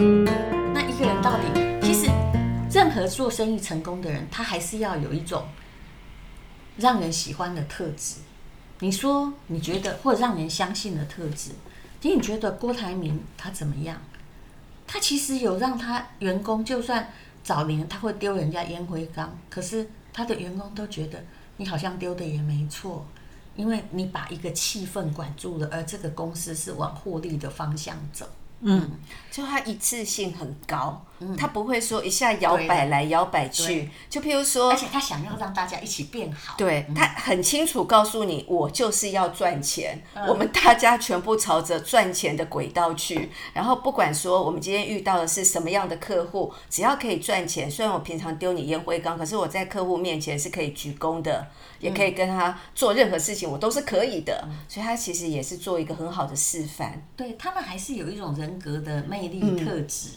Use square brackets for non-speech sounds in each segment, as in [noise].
那一个人到底，其实任何做生意成功的人，他还是要有一种让人喜欢的特质。你说你觉得或者让人相信的特质，其实你觉得郭台铭他怎么样？他其实有让他员工，就算早年他会丢人家烟灰缸，可是他的员工都觉得你好像丢的也没错，因为你把一个气氛管住了，而这个公司是往获利的方向走。嗯，就他一次性很高，嗯、他不会说一下摇摆来摇摆去。就譬如说，而且他想要让大家一起变好。对，他很清楚告诉你，我就是要赚钱，嗯、我们大家全部朝着赚钱的轨道去。然后不管说我们今天遇到的是什么样的客户，只要可以赚钱，虽然我平常丢你烟灰缸，可是我在客户面前是可以鞠躬的。也可以跟他做任何事情，我都是可以的。所以他其实也是做一个很好的示范。对，他们还是有一种人格的魅力特质，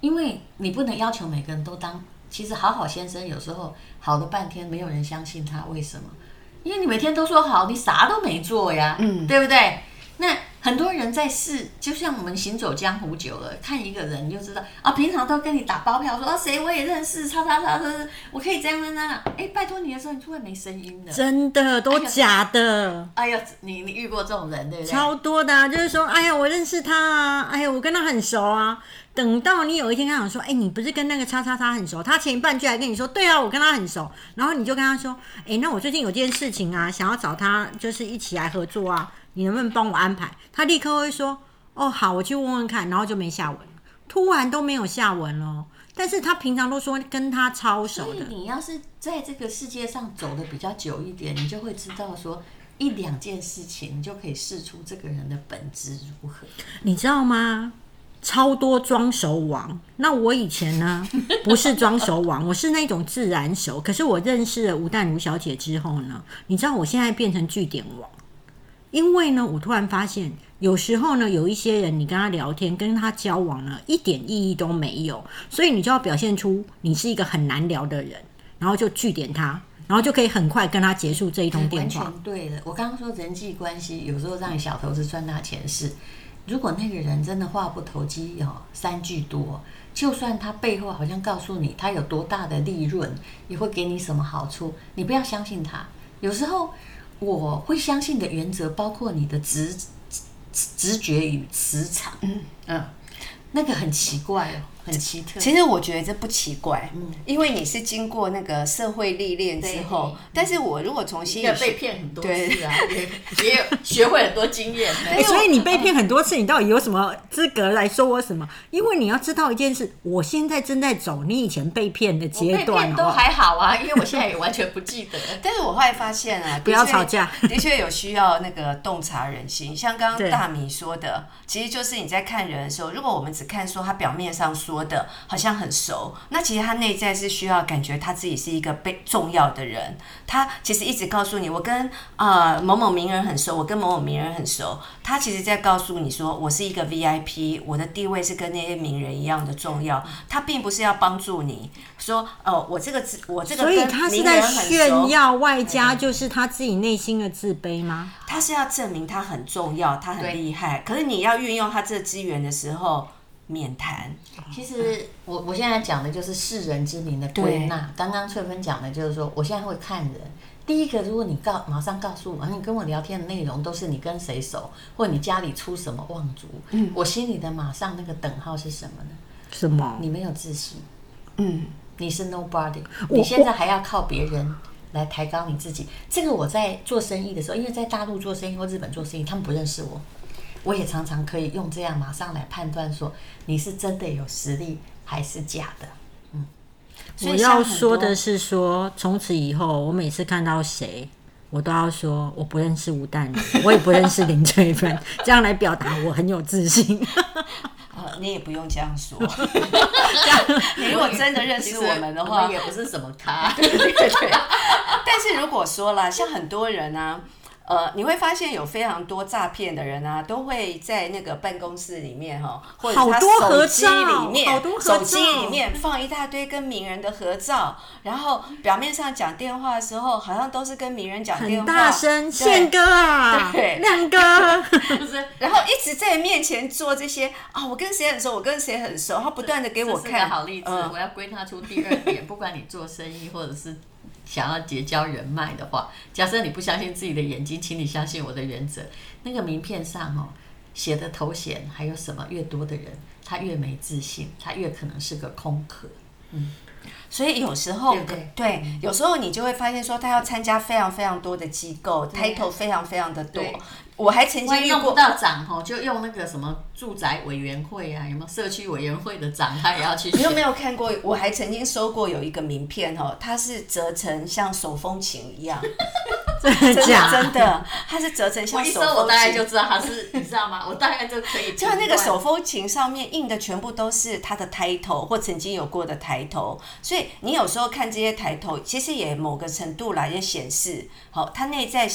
因为你不能要求每个人都当。其实好好先生有时候好了半天，没有人相信他，为什么？因为你每天都说好，你啥都没做呀，嗯，对不对？那很多人在试，就像我们行走江湖久了，看一个人你就知道啊。平常都跟你打包票说啊，谁我也认识，叉叉叉叉，我可以这样这样。哎，拜托你的时候，你突然没声音了，真的都假的。哎呀，你你遇过这种人对不对？超多的啊，就是说，哎呀，我认识他啊，哎呀，我跟他很熟啊。等到你有一天跟他说，哎，你不是跟那个叉叉叉很熟？他前一半句还跟你说，对啊，我跟他很熟。然后你就跟他说，哎，那我最近有件事情啊，想要找他，就是一起来合作啊。你能不能帮我安排？他立刻会说：“哦，好，我去问问看。”然后就没下文，突然都没有下文了。但是他平常都说跟他超熟的。你要是在这个世界上走的比较久一点，你就会知道说一两件事情，你就可以试出这个人的本质如何。你知道吗？超多装熟王。那我以前呢，[laughs] 不是装熟王，我是那种自然熟。可是我认识了吴淡如小姐之后呢，你知道我现在变成据点王。因为呢，我突然发现，有时候呢，有一些人，你跟他聊天，跟他交往呢，一点意义都没有，所以你就要表现出你是一个很难聊的人，然后就据点他，然后就可以很快跟他结束这一通电话。完全对的，我刚刚说人际关系有时候让你小投资赚大钱是，如果那个人真的话不投机哦，三句多，就算他背后好像告诉你他有多大的利润，也会给你什么好处，你不要相信他。有时候。我会相信的原则包括你的直直觉与磁场，嗯嗯，那个很奇怪哦。很奇特，其实我觉得这不奇怪，嗯，因为你是经过那个社会历练之后，但是我如果从心里被骗很多次啊，也也学会很多经验，所以你被骗很多次，你到底有什么资格来说我什么？因为你要知道一件事，我现在正在走你以前被骗的阶段，都还好啊，因为我现在也完全不记得。[laughs] 但是我后来发现啊，不要吵架，的确有需要那个洞察人心，像刚刚大米说的，其实就是你在看人的时候，如果我们只看说他表面上说。的好像很熟，那其实他内在是需要感觉他自己是一个被重要的人。他其实一直告诉你，我跟啊、呃、某某名人很熟，我跟某某名人很熟。他其实在告诉你说，我是一个 VIP，我的地位是跟那些名人一样的重要。他并不是要帮助你说，哦，我这个自我这个，所以他是在炫耀，外加就是他自己内心的自卑吗？他是要证明他很重要，他很厉害。可是你要运用他这个资源的时候。免谈。其实我我现在讲的就是世人之名的归纳。刚刚翠芬讲的就是说，我现在会看人。第一个，如果你告马上告诉我，你跟我聊天的内容都是你跟谁熟，或你家里出什么望族，嗯，我心里的马上那个等号是什么呢？什么？你没有自信，嗯，你是 nobody，你现在还要靠别人来抬高你自己。这个我在做生意的时候，因为在大陆做生意或日本做生意，他们不认识我。我也常常可以用这样马上来判断说，你是真的有实力还是假的。嗯，我要说的是说，从此以后，我每次看到谁，我都要说我不认识吴淡如，我也不认识林翠芬，[laughs] 这样来表达我很有自信。呃，[laughs] 你也不用这样说，[laughs] 这样你如果真的认识我们的话，也不是什么咖。对对对。但是如果说了，像很多人呢、啊。呃，你会发现有非常多诈骗的人啊，都会在那个办公室里面哈，或者他手机里面，手机里面放一大堆跟名人的合照，然后表面上讲电话的时候，好像都是跟名人讲电话，很大声，宪哥啊，对，亮哥，[laughs] 然后一直在面前做这些啊，我跟谁很熟，我跟谁很熟，他不断的给我看，好例子，嗯、我要归纳出第二点，不管你做生意或者是。想要结交人脉的话，假设你不相信自己的眼睛，请你相信我的原则。那个名片上哦写的头衔还有什么越多的人，他越没自信，他越可能是个空壳。嗯，所以有时候对，对，对，有时候你就会发现说，他要参加非常非常多的机构，title 非常非常的多。我还曾经用不到长吼，就用那个什么住宅委员会啊，有没有社区委员会的长，他也要去。你有没有看过？我还曾经收过有一个名片哦，它是折成像手风琴一样，[laughs] 真的假的？真的，它是折成像手风琴。我一收，我大概就知道它是，你知道吗？[laughs] 我大概就可以。就那个手风琴上面印的全部都是它的抬头或曾经有过的抬头，所以你有时候看这些抬头，其实也某个程度来也显示，好，它内在。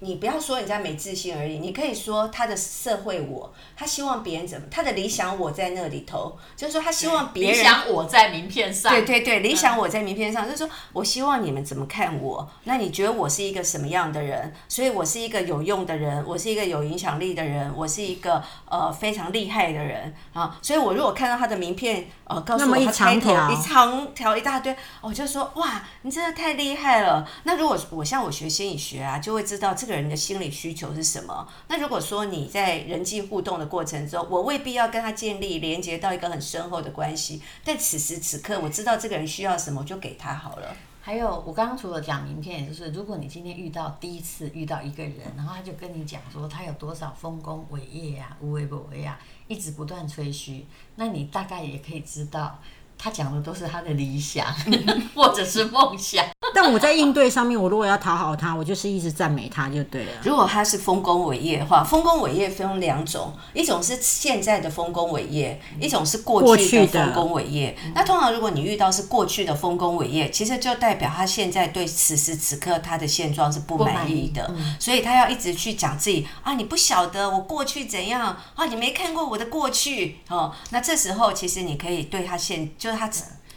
你不要说人家没自信而已，你可以说他的社会我，他希望别人怎么，他的理想我在那里头，就是说他希望别人理想我在名片上，对对对，理想我在名片上，就是说我希望你们怎么看我，那你觉得我是一个什么样的人？所以我是一个有用的人，我是一个有影响力的人，我是一个呃非常厉害的人啊，所以我如果看到他的名片，呃，告诉我他开头一长条一大堆，我就说哇，你真的太厉害了。那如果我像我学心理学啊，就会知这个人的心理需求是什么？那如果说你在人际互动的过程中，我未必要跟他建立连接到一个很深厚的关系，但此时此刻我知道这个人需要什么，我就给他好了。还有，我刚刚除了讲名片，也就是如果你今天遇到第一次遇到一个人，然后他就跟你讲说他有多少丰功伟业呀、无为不为呀，一直不断吹嘘，那你大概也可以知道。他讲的都是他的理想，[laughs] 或者是梦想。[laughs] 但我在应对上面，我如果要讨好他，我就是一直赞美他就对了。如果他是丰功伟业的话，丰功伟业分两种，一种是现在的丰功伟业，一种是过去的丰功伟业。那通常如果你遇到是过去的丰功伟业，其实就代表他现在对此时此刻他的现状是不满意的，所以他要一直去讲自己啊，你不晓得我过去怎样啊，你没看过我的过去哦。那这时候其实你可以对他现就是。他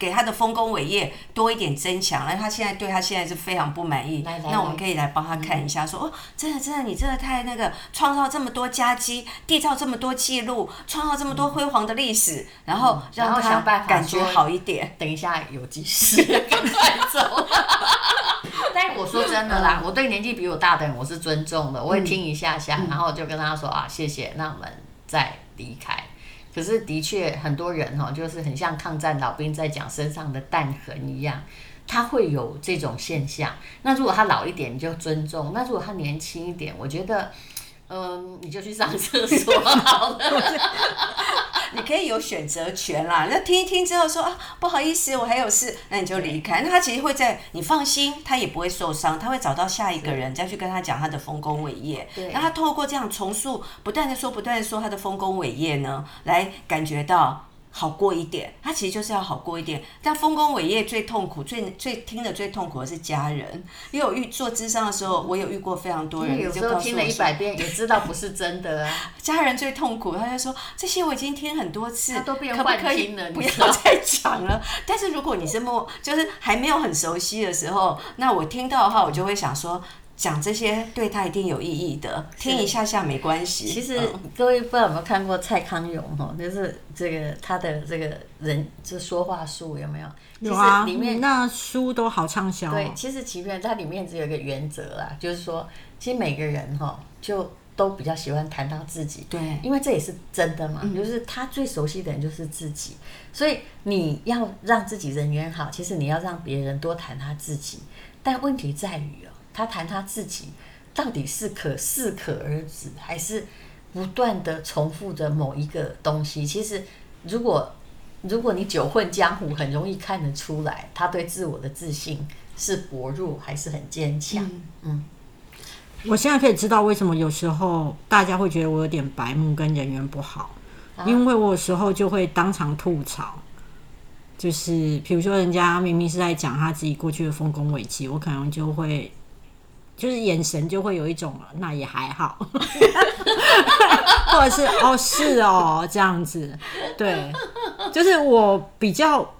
给他的丰功伟业多一点增强，那他现在对他现在是非常不满意。那我们可以来帮他看一下说，哦，真的真的，你真的太那个，创造这么多佳绩，缔造这么多记录，创造这么多辉煌的历史，嗯、然后让他感觉好一点。等一下有急事，赶快走。但是我说真的啦，我对年纪比我大的人我是尊重的，我会听一下下，嗯、然后就跟他说啊，谢谢，那我们再离开。可是的确，很多人哈，就是很像抗战老兵在讲身上的弹痕一样，他会有这种现象。那如果他老一点，你就尊重；那如果他年轻一点，我觉得，嗯，你就去上厕所好了。[laughs] 你可以有选择权啦，那听一听之后说啊，不好意思，我还有事，那你就离开。那他其实会在你放心，他也不会受伤，他会找到下一个人再去跟他讲他的丰功伟业。对，那他透过这样重塑，不断的说，不断的说他的丰功伟业呢，来感觉到。好过一点，他其实就是要好过一点。但丰功伟业最痛苦、最最听的最痛苦的是家人。因为我遇做咨商的时候，我有遇过非常多人，有时候听了一百遍也知道不是真的啊。[laughs] 家人最痛苦，他就说这些我已经听很多次，他都变幻听了，可不可以不要再讲了。[laughs] 但是如果你是默，就是还没有很熟悉的时候，那我听到的话，我就会想说。讲这些对他一定有意义的，听一下下没关系。其实、嗯、各位不知道有没有看过蔡康永哦，就是这个他的这个人这说话术有没有？有啊，里面那书都好畅销。对，其实其实它里面只有一个原则啦，就是说，其实每个人哈就都比较喜欢谈到自己，对，因为这也是真的嘛，嗯、就是他最熟悉的人就是自己，所以你要让自己人缘好，其实你要让别人多谈他自己，但问题在于哦。他谈他自己，到底是可适可而止，还是不断的重复着某一个东西？其实，如果如果你久混江湖，很容易看得出来，他对自我的自信是薄弱还是很坚强。嗯，嗯，我现在可以知道为什么有时候大家会觉得我有点白目跟人缘不好，啊、因为我有时候就会当场吐槽。就是比如说，人家明明是在讲他自己过去的丰功伟绩，我可能就会。就是眼神就会有一种那也还好，[laughs] 或者是哦是哦这样子，对，就是我比较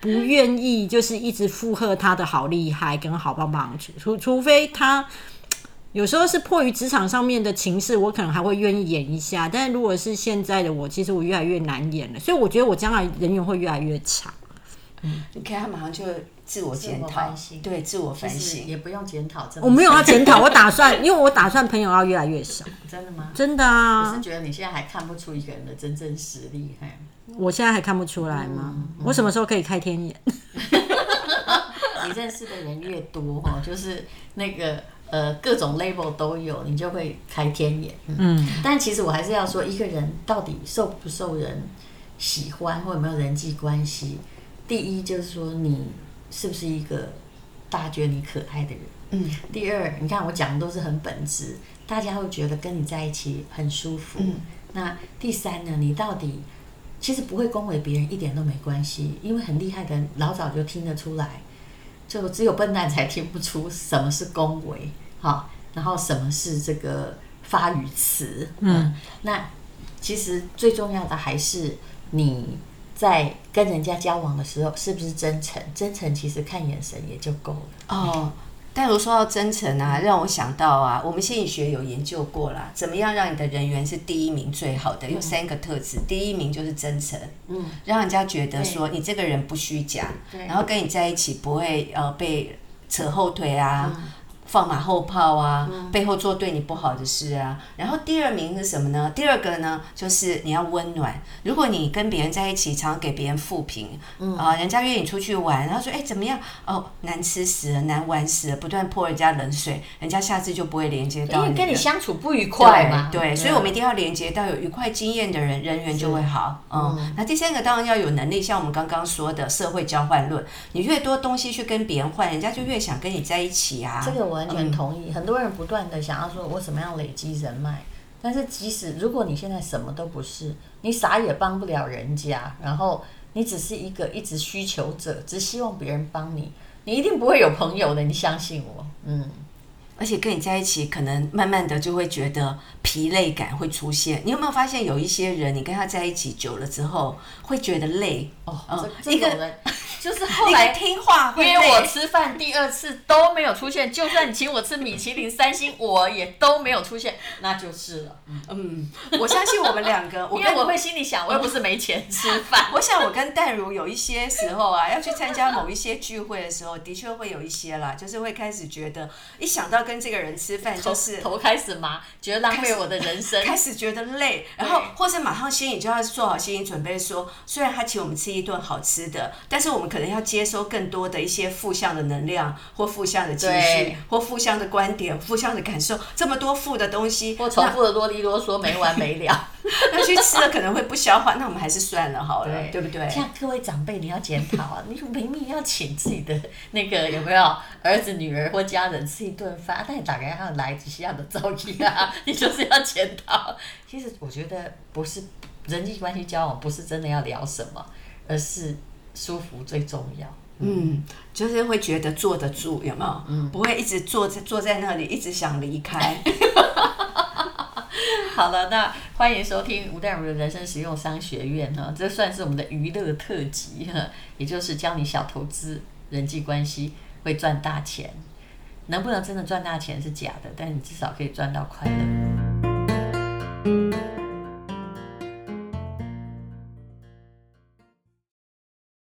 不愿意就是一直附和他的好厉害跟好棒棒，除除非他有时候是迫于职场上面的情势，我可能还会愿意演一下，但是如果是现在的我，其实我越来越难演了，所以我觉得我将来人缘会越来越差。嗯，你看他马上就自我检讨，对，自我反省也不用检讨。我没有要检讨，我打算，[laughs] 因为我打算朋友要越来越少。真的吗？真的啊！我是觉得你现在还看不出一个人的真正实力，嘿。我现在还看不出来吗？嗯嗯、我什么时候可以开天眼？[laughs] 你认识的人越多哈，就是那个呃各种 label 都有，你就会开天眼。嗯，嗯但其实我还是要说，一个人到底受不受人喜欢，或有没有人际关系？第一就是说，你是不是一个大家觉得你可爱的人？嗯。第二，你看我讲的都是很本质，大家会觉得跟你在一起很舒服。嗯。那第三呢？你到底其实不会恭维别人一点都没关系，因为很厉害的人老早就听得出来，就只有笨蛋才听不出什么是恭维，哈，然后什么是这个发语词。嗯。嗯。那其实最重要的还是你。在跟人家交往的时候，是不是真诚？真诚其实看眼神也就够了。哦，但如说到真诚啊，让我想到啊，我们心理学有研究过啦，怎么样让你的人缘是第一名最好的？有三个特质，嗯、第一名就是真诚，嗯，让人家觉得说你这个人不虚假，对然后跟你在一起不会呃被扯后腿啊。嗯放马后炮啊，嗯、背后做对你不好的事啊。然后第二名是什么呢？第二个呢，就是你要温暖。如果你跟别人在一起，常常给别人负评，嗯、啊，人家约你出去玩，然后说，哎，怎么样？哦，难吃死了，难玩死了，不断泼人家冷水，人家下次就不会连接到你。因为跟你相处不愉快嘛。对，对，所以我们一定要连接到有愉快经验的人，人缘就会好。嗯，嗯，那第三个当然要有能力，像我们刚刚说的社会交换论，你越多东西去跟别人换，人家就越想跟你在一起啊。这个我。完全同意，很多人不断的想要说，我怎么样累积人脉？但是即使如果你现在什么都不是，你啥也帮不了人家，然后你只是一个一直需求者，只希望别人帮你，你一定不会有朋友的，你相信我，嗯。而且跟你在一起，可能慢慢的就会觉得疲累感会出现。你有没有发现有一些人，你跟他在一起久了之后，会觉得累？哦，嗯、一个人就是后来 [laughs] 听话约我吃饭，第二次都没有出现。就算你请我吃米其林三星，我也都没有出现，那就是了。嗯，我相信我们两个，[laughs] 因为我会心里想，我又不是没钱吃饭。[laughs] 我想我跟淡如有一些时候啊，要去参加某一些聚会的时候，的确会有一些啦，就是会开始觉得一想到。跟这个人吃饭就是头，头开始麻，觉得浪费我的人生，开始觉得累，然后或者马上心里就要做好心理准备说，说虽然他请我们吃一顿好吃的，但是我们可能要接收更多的一些负向的能量，或负向的情绪，或负向的观点，负向的感受，这么多负的东西，或重复的啰里啰嗦没完没了，[laughs] 那去吃了可能会不消化，那我们还是算了好了，对，对不对？像各位长辈，你要检讨啊，你明明要请自己的那个有没有儿子、女儿或家人吃一顿饭。那你大概还要来几下的造诣啊？[laughs] 你就是要检讨。其实我觉得不是人际关系交往，不是真的要聊什么，而是舒服最重要。嗯，嗯，就是会觉得坐得住，有没有？嗯，不会一直坐在坐在那里，一直想离开。[laughs] [laughs] 好了，那欢迎收听吴淡如的人生实用商学院哈，这算是我们的娱乐特辑哈，也就是教你小投资、人际关系会赚大钱。能不能真的赚大钱是假的，但你至少可以赚到快乐。